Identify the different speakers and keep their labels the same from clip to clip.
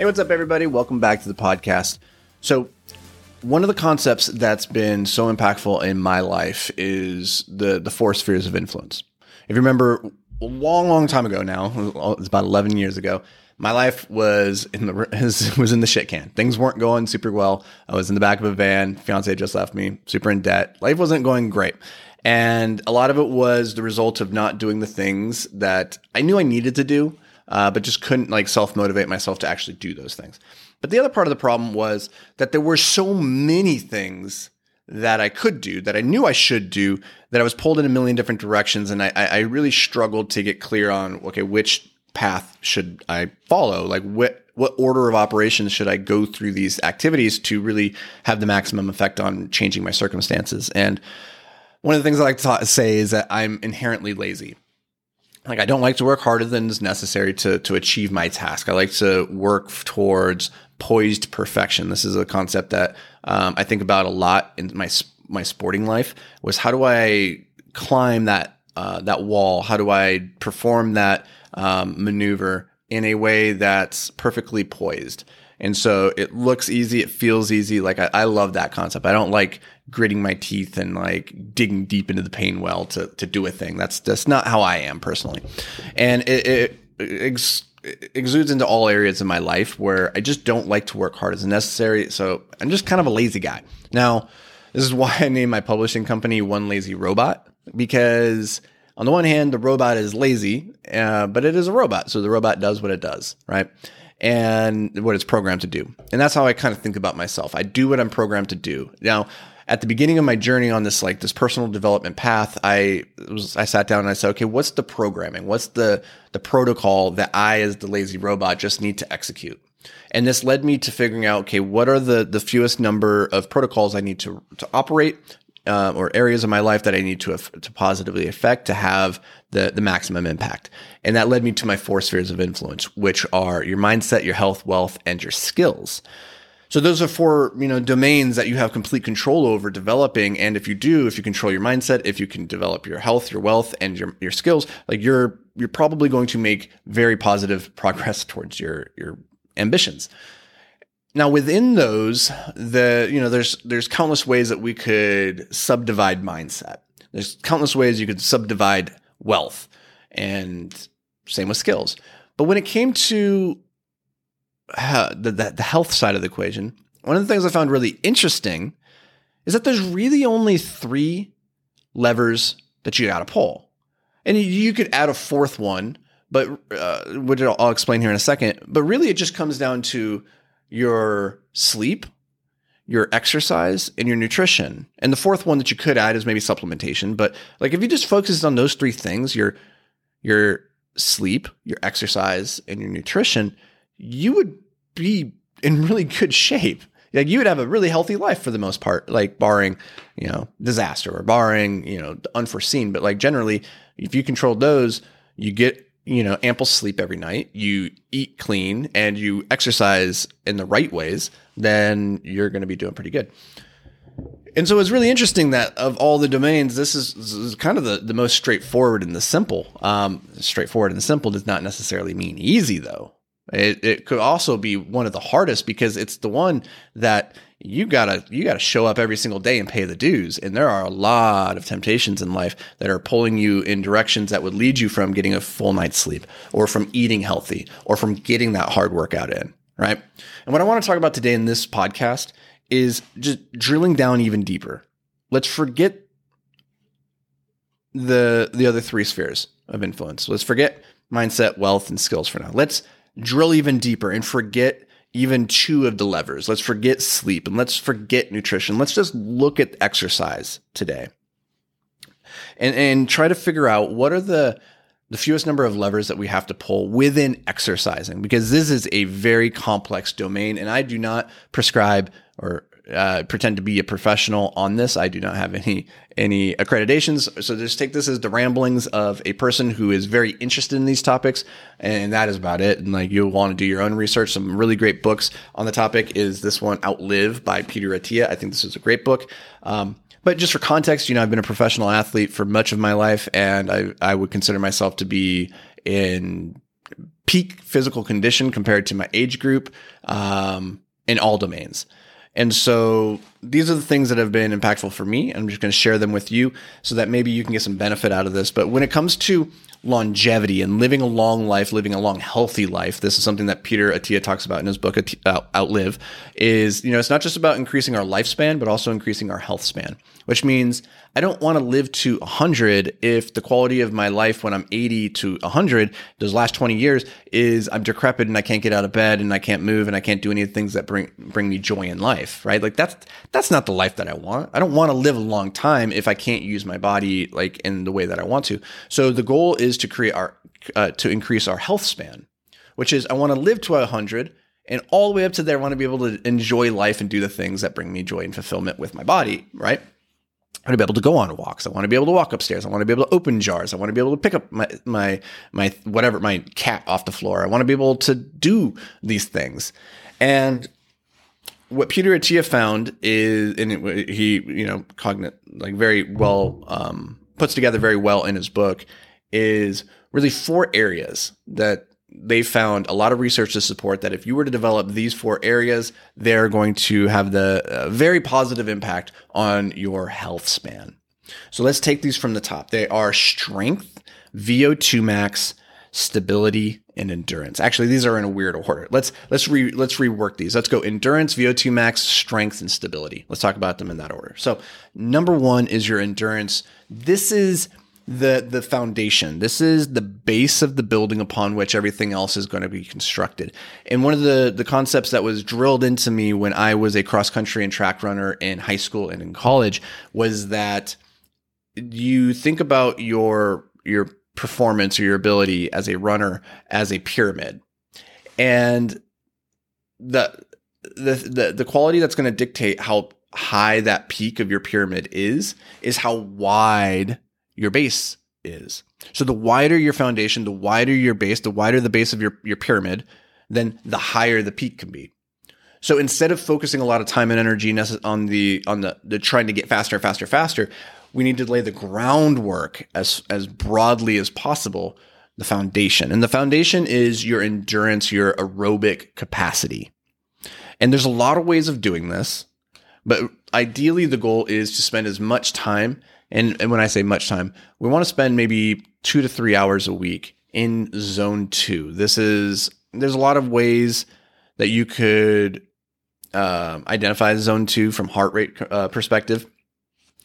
Speaker 1: Hey, what's up, everybody? Welcome back to the podcast. So, one of the concepts that's been so impactful in my life is the the four spheres of influence. If you remember, a long, long time ago now, it's about eleven years ago. My life was in the was in the shit can. Things weren't going super well. I was in the back of a van. Fiance just left me. Super in debt. Life wasn't going great. And a lot of it was the result of not doing the things that I knew I needed to do, uh, but just couldn't like self motivate myself to actually do those things. But the other part of the problem was that there were so many things that I could do, that I knew I should do, that I was pulled in a million different directions. And I, I really struggled to get clear on, okay, which path should I follow? Like what, what order of operations should I go through these activities to really have the maximum effect on changing my circumstances? And one of the things I like to say is that I'm inherently lazy like I don't like to work harder than is necessary to to achieve my task. I like to work towards poised perfection. This is a concept that um, I think about a lot in my my sporting life. Was how do I climb that uh, that wall? How do I perform that um, maneuver in a way that's perfectly poised? And so it looks easy, it feels easy. Like I, I love that concept. I don't like gritting my teeth and like digging deep into the pain well to to do a thing. That's that's not how I am personally. And it, it, ex- exudes into all areas of my life where I just don't like to work hard as necessary. So I'm just kind of a lazy guy. Now, this is why I named my publishing company One Lazy Robot because on the one hand, the robot is lazy, uh, but it is a robot. So the robot does what it does, right? And what it's programmed to do. And that's how I kind of think about myself. I do what I'm programmed to do. Now, at the beginning of my journey on this like this personal development path, I was I sat down and I said, okay, what's the programming? What's the the protocol that I as the lazy robot just need to execute? And this led me to figuring out, okay, what are the the fewest number of protocols I need to to operate uh, or areas of my life that I need to to positively affect to have the the maximum impact. And that led me to my four spheres of influence, which are your mindset, your health, wealth, and your skills. So those are four, you know, domains that you have complete control over developing. And if you do, if you control your mindset, if you can develop your health, your wealth, and your, your skills, like you're, you're probably going to make very positive progress towards your, your ambitions. Now within those, the, you know, there's, there's countless ways that we could subdivide mindset. There's countless ways you could subdivide wealth and same with skills. But when it came to uh, the, the, the health side of the equation, one of the things I found really interesting is that there's really only three levers that you got to pull, and you could add a fourth one, but uh, which I'll explain here in a second. But really, it just comes down to your sleep, your exercise, and your nutrition. And the fourth one that you could add is maybe supplementation. But like if you just focus on those three things, your your sleep, your exercise, and your nutrition, you would be in really good shape. Like you would have a really healthy life for the most part, like barring, you know, disaster or barring, you know, unforeseen. But like generally, if you control those, you get, you know, ample sleep every night, you eat clean and you exercise in the right ways, then you're going to be doing pretty good. And so it's really interesting that of all the domains, this is, this is kind of the, the most straightforward and the simple. Um, straightforward and simple does not necessarily mean easy, though. It, it could also be one of the hardest because it's the one that you gotta you gotta show up every single day and pay the dues. And there are a lot of temptations in life that are pulling you in directions that would lead you from getting a full night's sleep, or from eating healthy, or from getting that hard workout in. Right. And what I want to talk about today in this podcast is just drilling down even deeper. Let's forget the the other three spheres of influence. Let's forget mindset, wealth, and skills for now. Let's drill even deeper and forget even two of the levers. Let's forget sleep and let's forget nutrition. Let's just look at exercise today. And and try to figure out what are the the fewest number of levers that we have to pull within exercising because this is a very complex domain and I do not prescribe or uh, pretend to be a professional on this. I do not have any any accreditations, so just take this as the ramblings of a person who is very interested in these topics, and that is about it. And like you'll want to do your own research. Some really great books on the topic is this one, Outlive by Peter Attia. I think this is a great book. Um, but just for context, you know, I've been a professional athlete for much of my life, and I I would consider myself to be in peak physical condition compared to my age group um, in all domains. And so these are the things that have been impactful for me. I'm just going to share them with you so that maybe you can get some benefit out of this. But when it comes to longevity and living a long life, living a long, healthy life. This is something that Peter Attia talks about in his book, uh, Outlive, is, you know, it's not just about increasing our lifespan, but also increasing our health span, which means I don't want to live to 100 if the quality of my life when I'm 80 to 100, those last 20 years, is I'm decrepit and I can't get out of bed and I can't move and I can't do any of the things that bring bring me joy in life, right? Like that's that's not the life that I want. I don't want to live a long time if I can't use my body like in the way that I want to. So the goal is to create our uh, to increase our health span, which is I want to live to 100 and all the way up to there I want to be able to enjoy life and do the things that bring me joy and fulfillment with my body, right? I want to be able to go on walks. I want to be able to walk upstairs. I want to be able to open jars. I want to be able to pick up my my my whatever my cat off the floor. I want to be able to do these things. And what Peter Attia found is, and it, he you know cognate like very well um, puts together very well in his book is really four areas that they found a lot of research to support that if you were to develop these four areas, they're going to have the uh, very positive impact on your health span. So let's take these from the top. They are strength, VO2 max, stability, and endurance. Actually, these are in a weird order. Let's let's re let's rework these. Let's go endurance, VO2 max, strength, and stability. Let's talk about them in that order. So, number 1 is your endurance. This is the the foundation. This is the base of the building upon which everything else is going to be constructed. And one of the the concepts that was drilled into me when I was a cross country and track runner in high school and in college was that you think about your your performance or your ability as a runner as a pyramid. And the the the, the quality that's going to dictate how high that peak of your pyramid is is how wide your base is. So the wider your foundation, the wider your base, the wider the base of your, your pyramid, then the higher the peak can be. So instead of focusing a lot of time and energy on the on the, the trying to get faster, faster, faster, we need to lay the groundwork as as broadly as possible, the foundation. And the foundation is your endurance, your aerobic capacity. And there's a lot of ways of doing this, but ideally the goal is to spend as much time and, and when I say much time, we want to spend maybe two to three hours a week in zone two. This is, there's a lot of ways that you could uh, identify zone two from heart rate uh, perspective.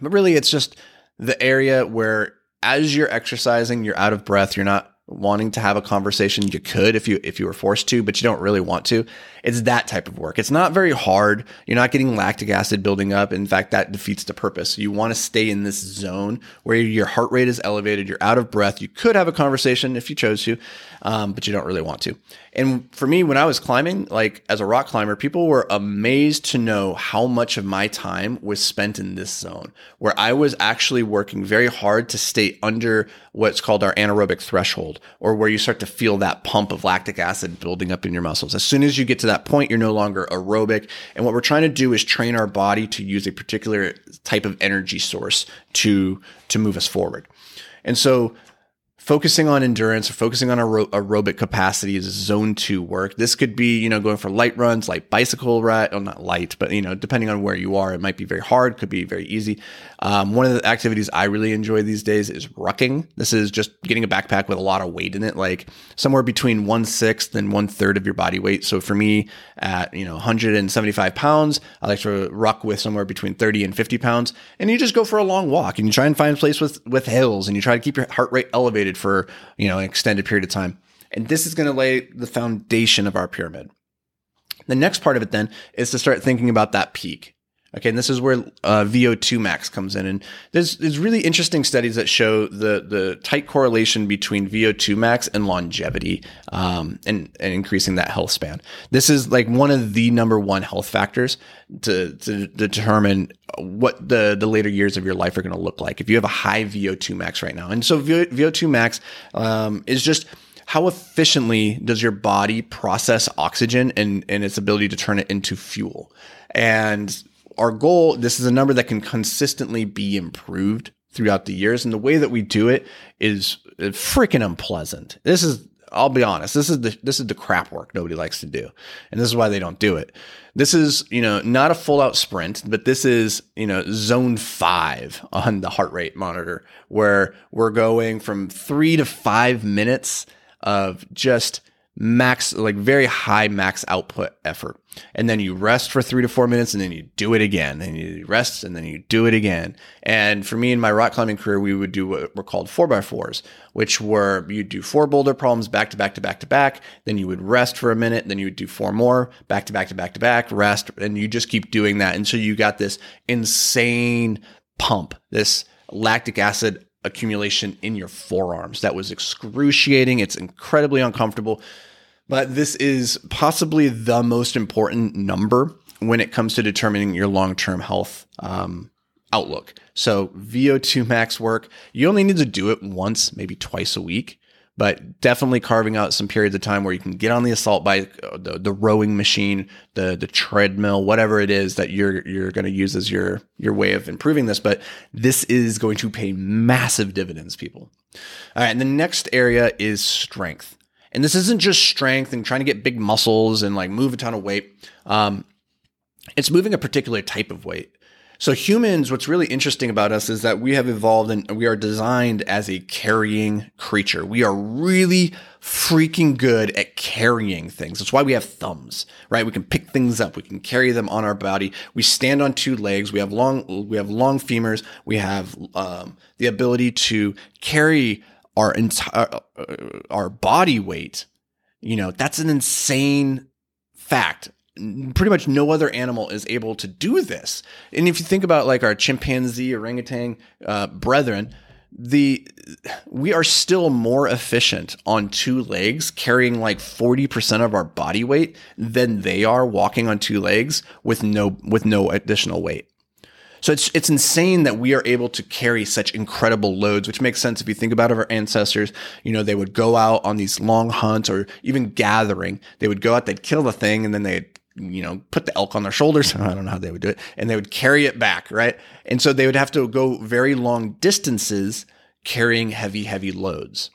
Speaker 1: But really, it's just the area where as you're exercising, you're out of breath, you're not wanting to have a conversation you could if you if you were forced to but you don't really want to. It's that type of work. It's not very hard. You're not getting lactic acid building up. In fact that defeats the purpose. You want to stay in this zone where your heart rate is elevated. You're out of breath. You could have a conversation if you chose to um, but you don't really want to. And for me when i was climbing like as a rock climber people were amazed to know how much of my time was spent in this zone where i was actually working very hard to stay under what's called our anaerobic threshold or where you start to feel that pump of lactic acid building up in your muscles. As soon as you get to that point, you're no longer aerobic. And what we're trying to do is train our body to use a particular type of energy source to, to move us forward. And so focusing on endurance or focusing on aer- aerobic capacity is zone two work. This could be, you know, going for light runs, light bicycle ride, well, not light, but, you know, depending on where you are, it might be very hard, could be very easy. Um, one of the activities I really enjoy these days is rucking. This is just getting a backpack with a lot of weight in it, like somewhere between one sixth and one third of your body weight. So for me, at, you know, 175 pounds, I like to ruck with somewhere between 30 and 50 pounds. And you just go for a long walk and you try and find a place with, with hills and you try to keep your heart rate elevated for, you know, an extended period of time. And this is going to lay the foundation of our pyramid. The next part of it then is to start thinking about that peak. Okay, and this is where uh, VO2 max comes in, and there's there's really interesting studies that show the the tight correlation between VO2 max and longevity, um, and and increasing that health span. This is like one of the number one health factors to to determine what the the later years of your life are going to look like if you have a high VO2 max right now. And so VO2 max um, is just how efficiently does your body process oxygen and, and its ability to turn it into fuel? And our goal, this is a number that can consistently be improved throughout the years. And the way that we do it is freaking unpleasant. This is, I'll be honest, this is the, this is the crap work nobody likes to do. And this is why they don't do it. This is, you know, not a full out sprint, but this is, you know, zone five on the heart rate monitor where we're going from three to five minutes of just max, like very high max output effort. And then you rest for three to four minutes and then you do it again. And you rest and then you do it again. And for me in my rock climbing career, we would do what were called four by fours, which were you'd do four boulder problems back to back to back to back. Then you would rest for a minute. Then you would do four more back to back to back to back, rest. And you just keep doing that. And so you got this insane pump, this lactic acid accumulation in your forearms. That was excruciating. It's incredibly uncomfortable. But this is possibly the most important number when it comes to determining your long term health um, outlook. So, VO2 max work, you only need to do it once, maybe twice a week but definitely carving out some periods of time where you can get on the assault bike, uh, the, the rowing machine, the the treadmill, whatever it is that you're you're going to use as your your way of improving this. But this is going to pay massive dividends, people. All right, and the next area is strength, and this isn't just strength and trying to get big muscles and like move a ton of weight. Um, it's moving a particular type of weight. So humans, what's really interesting about us is that we have evolved and we are designed as a carrying creature. We are really freaking good at carrying things. That's why we have thumbs, right? We can pick things up. We can carry them on our body. We stand on two legs. We have long, we have long femurs. We have um, the ability to carry our entire, uh, our body weight. You know, that's an insane fact pretty much no other animal is able to do this. And if you think about like our chimpanzee, orangutan uh, brethren, the we are still more efficient on two legs carrying like 40% of our body weight than they are walking on two legs with no with no additional weight. So it's it's insane that we are able to carry such incredible loads, which makes sense if you think about our ancestors. You know, they would go out on these long hunts or even gathering. They would go out, they'd kill the thing, and then they'd you know, put the elk on their shoulders. I don't know how they would do it. And they would carry it back, right? And so they would have to go very long distances carrying heavy, heavy loads.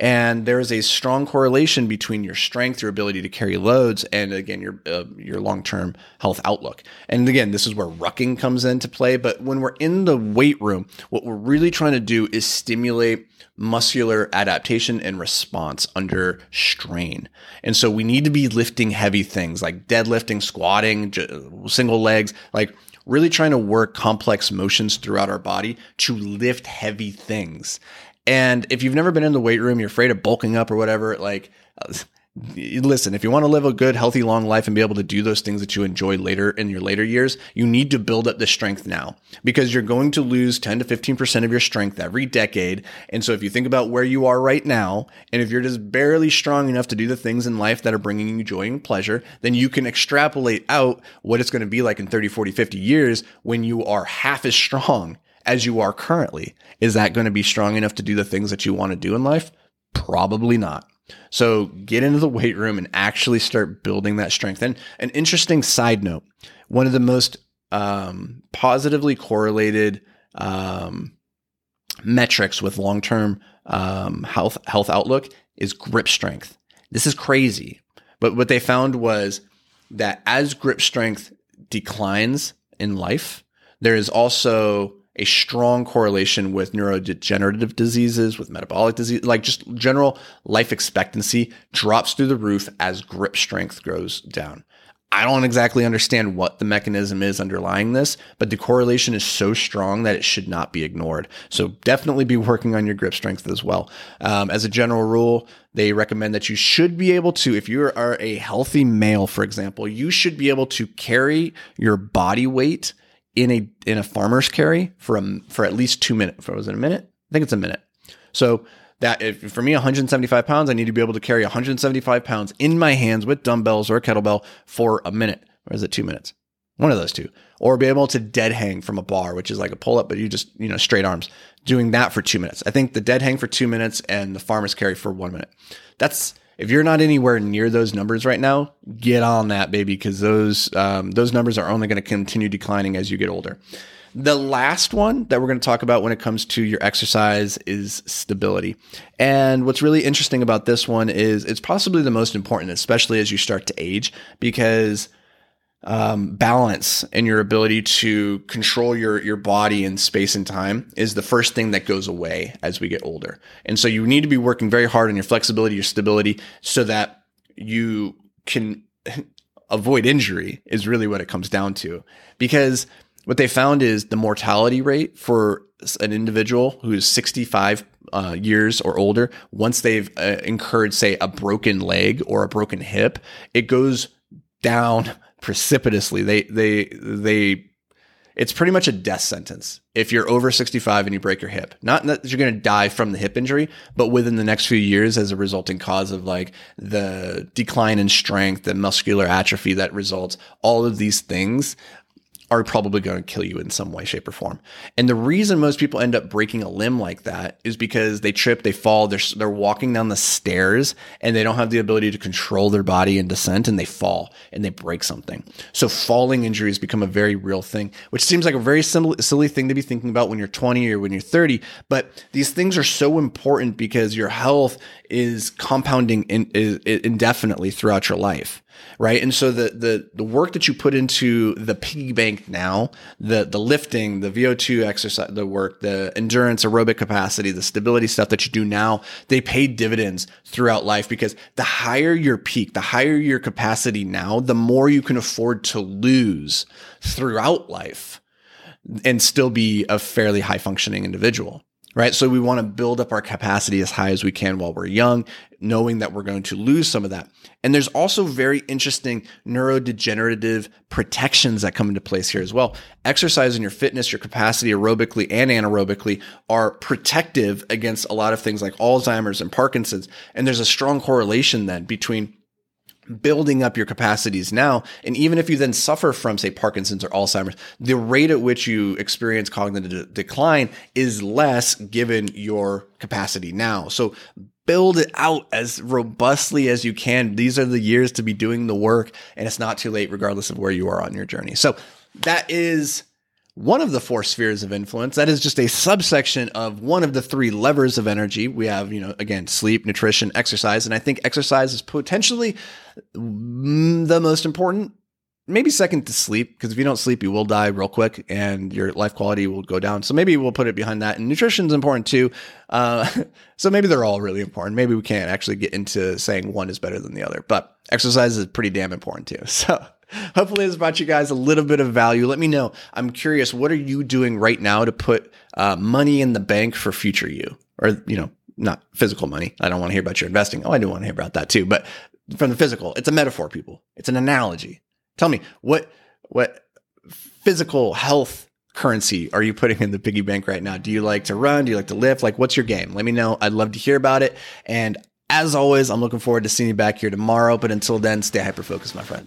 Speaker 1: And there is a strong correlation between your strength, your ability to carry loads, and again your uh, your long term health outlook. And again, this is where rucking comes into play. But when we're in the weight room, what we're really trying to do is stimulate muscular adaptation and response under strain. And so we need to be lifting heavy things like deadlifting, squatting, single legs, like really trying to work complex motions throughout our body to lift heavy things. And if you've never been in the weight room, you're afraid of bulking up or whatever, like uh, listen, if you want to live a good, healthy, long life and be able to do those things that you enjoy later in your later years, you need to build up the strength now because you're going to lose 10 to 15% of your strength every decade. And so if you think about where you are right now, and if you're just barely strong enough to do the things in life that are bringing you joy and pleasure, then you can extrapolate out what it's going to be like in 30, 40, 50 years when you are half as strong as you are currently. Is that going to be strong enough to do the things that you want to do in life? Probably not. So get into the weight room and actually start building that strength. And an interesting side note one of the most um, positively correlated um, metrics with long term um, health, health outlook is grip strength. This is crazy. But what they found was that as grip strength declines in life, there is also a strong correlation with neurodegenerative diseases, with metabolic disease, like just general life expectancy drops through the roof as grip strength goes down. I don't exactly understand what the mechanism is underlying this, but the correlation is so strong that it should not be ignored. So definitely be working on your grip strength as well. Um, as a general rule, they recommend that you should be able to, if you are a healthy male, for example, you should be able to carry your body weight in a in a farmer's carry for a, for at least two minutes. For was it a minute? I think it's a minute. So that if for me 175 pounds, I need to be able to carry 175 pounds in my hands with dumbbells or a kettlebell for a minute. Or is it two minutes? One of those two. Or be able to dead hang from a bar, which is like a pull up, but you just, you know, straight arms, doing that for two minutes. I think the dead hang for two minutes and the farmer's carry for one minute. That's, if you're not anywhere near those numbers right now, get on that, baby, because those, um, those numbers are only going to continue declining as you get older. The last one that we're going to talk about when it comes to your exercise is stability. And what's really interesting about this one is it's possibly the most important, especially as you start to age, because um, balance and your ability to control your your body in space and time is the first thing that goes away as we get older. And so you need to be working very hard on your flexibility, your stability, so that you can avoid injury. Is really what it comes down to. Because what they found is the mortality rate for an individual who is 65 uh, years or older, once they've uh, incurred, say, a broken leg or a broken hip, it goes down precipitously. They they they it's pretty much a death sentence if you're over 65 and you break your hip. Not that you're going to die from the hip injury, but within the next few years as a resulting cause of like the decline in strength, the muscular atrophy that results, all of these things are probably going to kill you in some way, shape, or form. And the reason most people end up breaking a limb like that is because they trip, they fall, they're, they're walking down the stairs and they don't have the ability to control their body in descent and they fall and they break something. So falling injuries become a very real thing, which seems like a very silly thing to be thinking about when you're 20 or when you're 30. But these things are so important because your health is compounding in, is, indefinitely throughout your life right? And so the the the work that you put into the piggy bank now, the the lifting, the VO2 exercise, the work, the endurance, aerobic capacity, the stability stuff that you do now, they pay dividends throughout life because the higher your peak, the higher your capacity now, the more you can afford to lose throughout life and still be a fairly high functioning individual right? So we want to build up our capacity as high as we can while we're young, knowing that we're going to lose some of that. And there's also very interesting neurodegenerative protections that come into place here as well. Exercise and your fitness, your capacity aerobically and anaerobically are protective against a lot of things like Alzheimer's and Parkinson's. And there's a strong correlation then between building up your capacities now. And even if you then suffer from, say, Parkinson's or Alzheimer's, the rate at which you experience cognitive de- decline is less given your capacity now. So build it out as robustly as you can. These are the years to be doing the work, and it's not too late, regardless of where you are on your journey. So that is one of the four spheres of influence. That is just a subsection of one of the three levers of energy. We have, you know, again, sleep, nutrition, exercise. And I think exercise is potentially the most important, maybe second to sleep, because if you don't sleep, you will die real quick and your life quality will go down. So maybe we'll put it behind that. And nutrition is important too. Uh, so maybe they're all really important. Maybe we can't actually get into saying one is better than the other, but exercise is pretty damn important too. So hopefully this brought you guys a little bit of value. Let me know. I'm curious, what are you doing right now to put uh, money in the bank for future you? Or, you know, not physical money. I don't want to hear about your investing. Oh, I do want to hear about that too. But from the physical, it's a metaphor, people. It's an analogy. Tell me what what physical health currency are you putting in the piggy bank right now? Do you like to run? Do you like to lift? Like, what's your game? Let me know. I'd love to hear about it. And as always, I'm looking forward to seeing you back here tomorrow. But until then, stay hyper focused, my friend.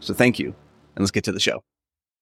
Speaker 1: So thank you. And let's get to the show.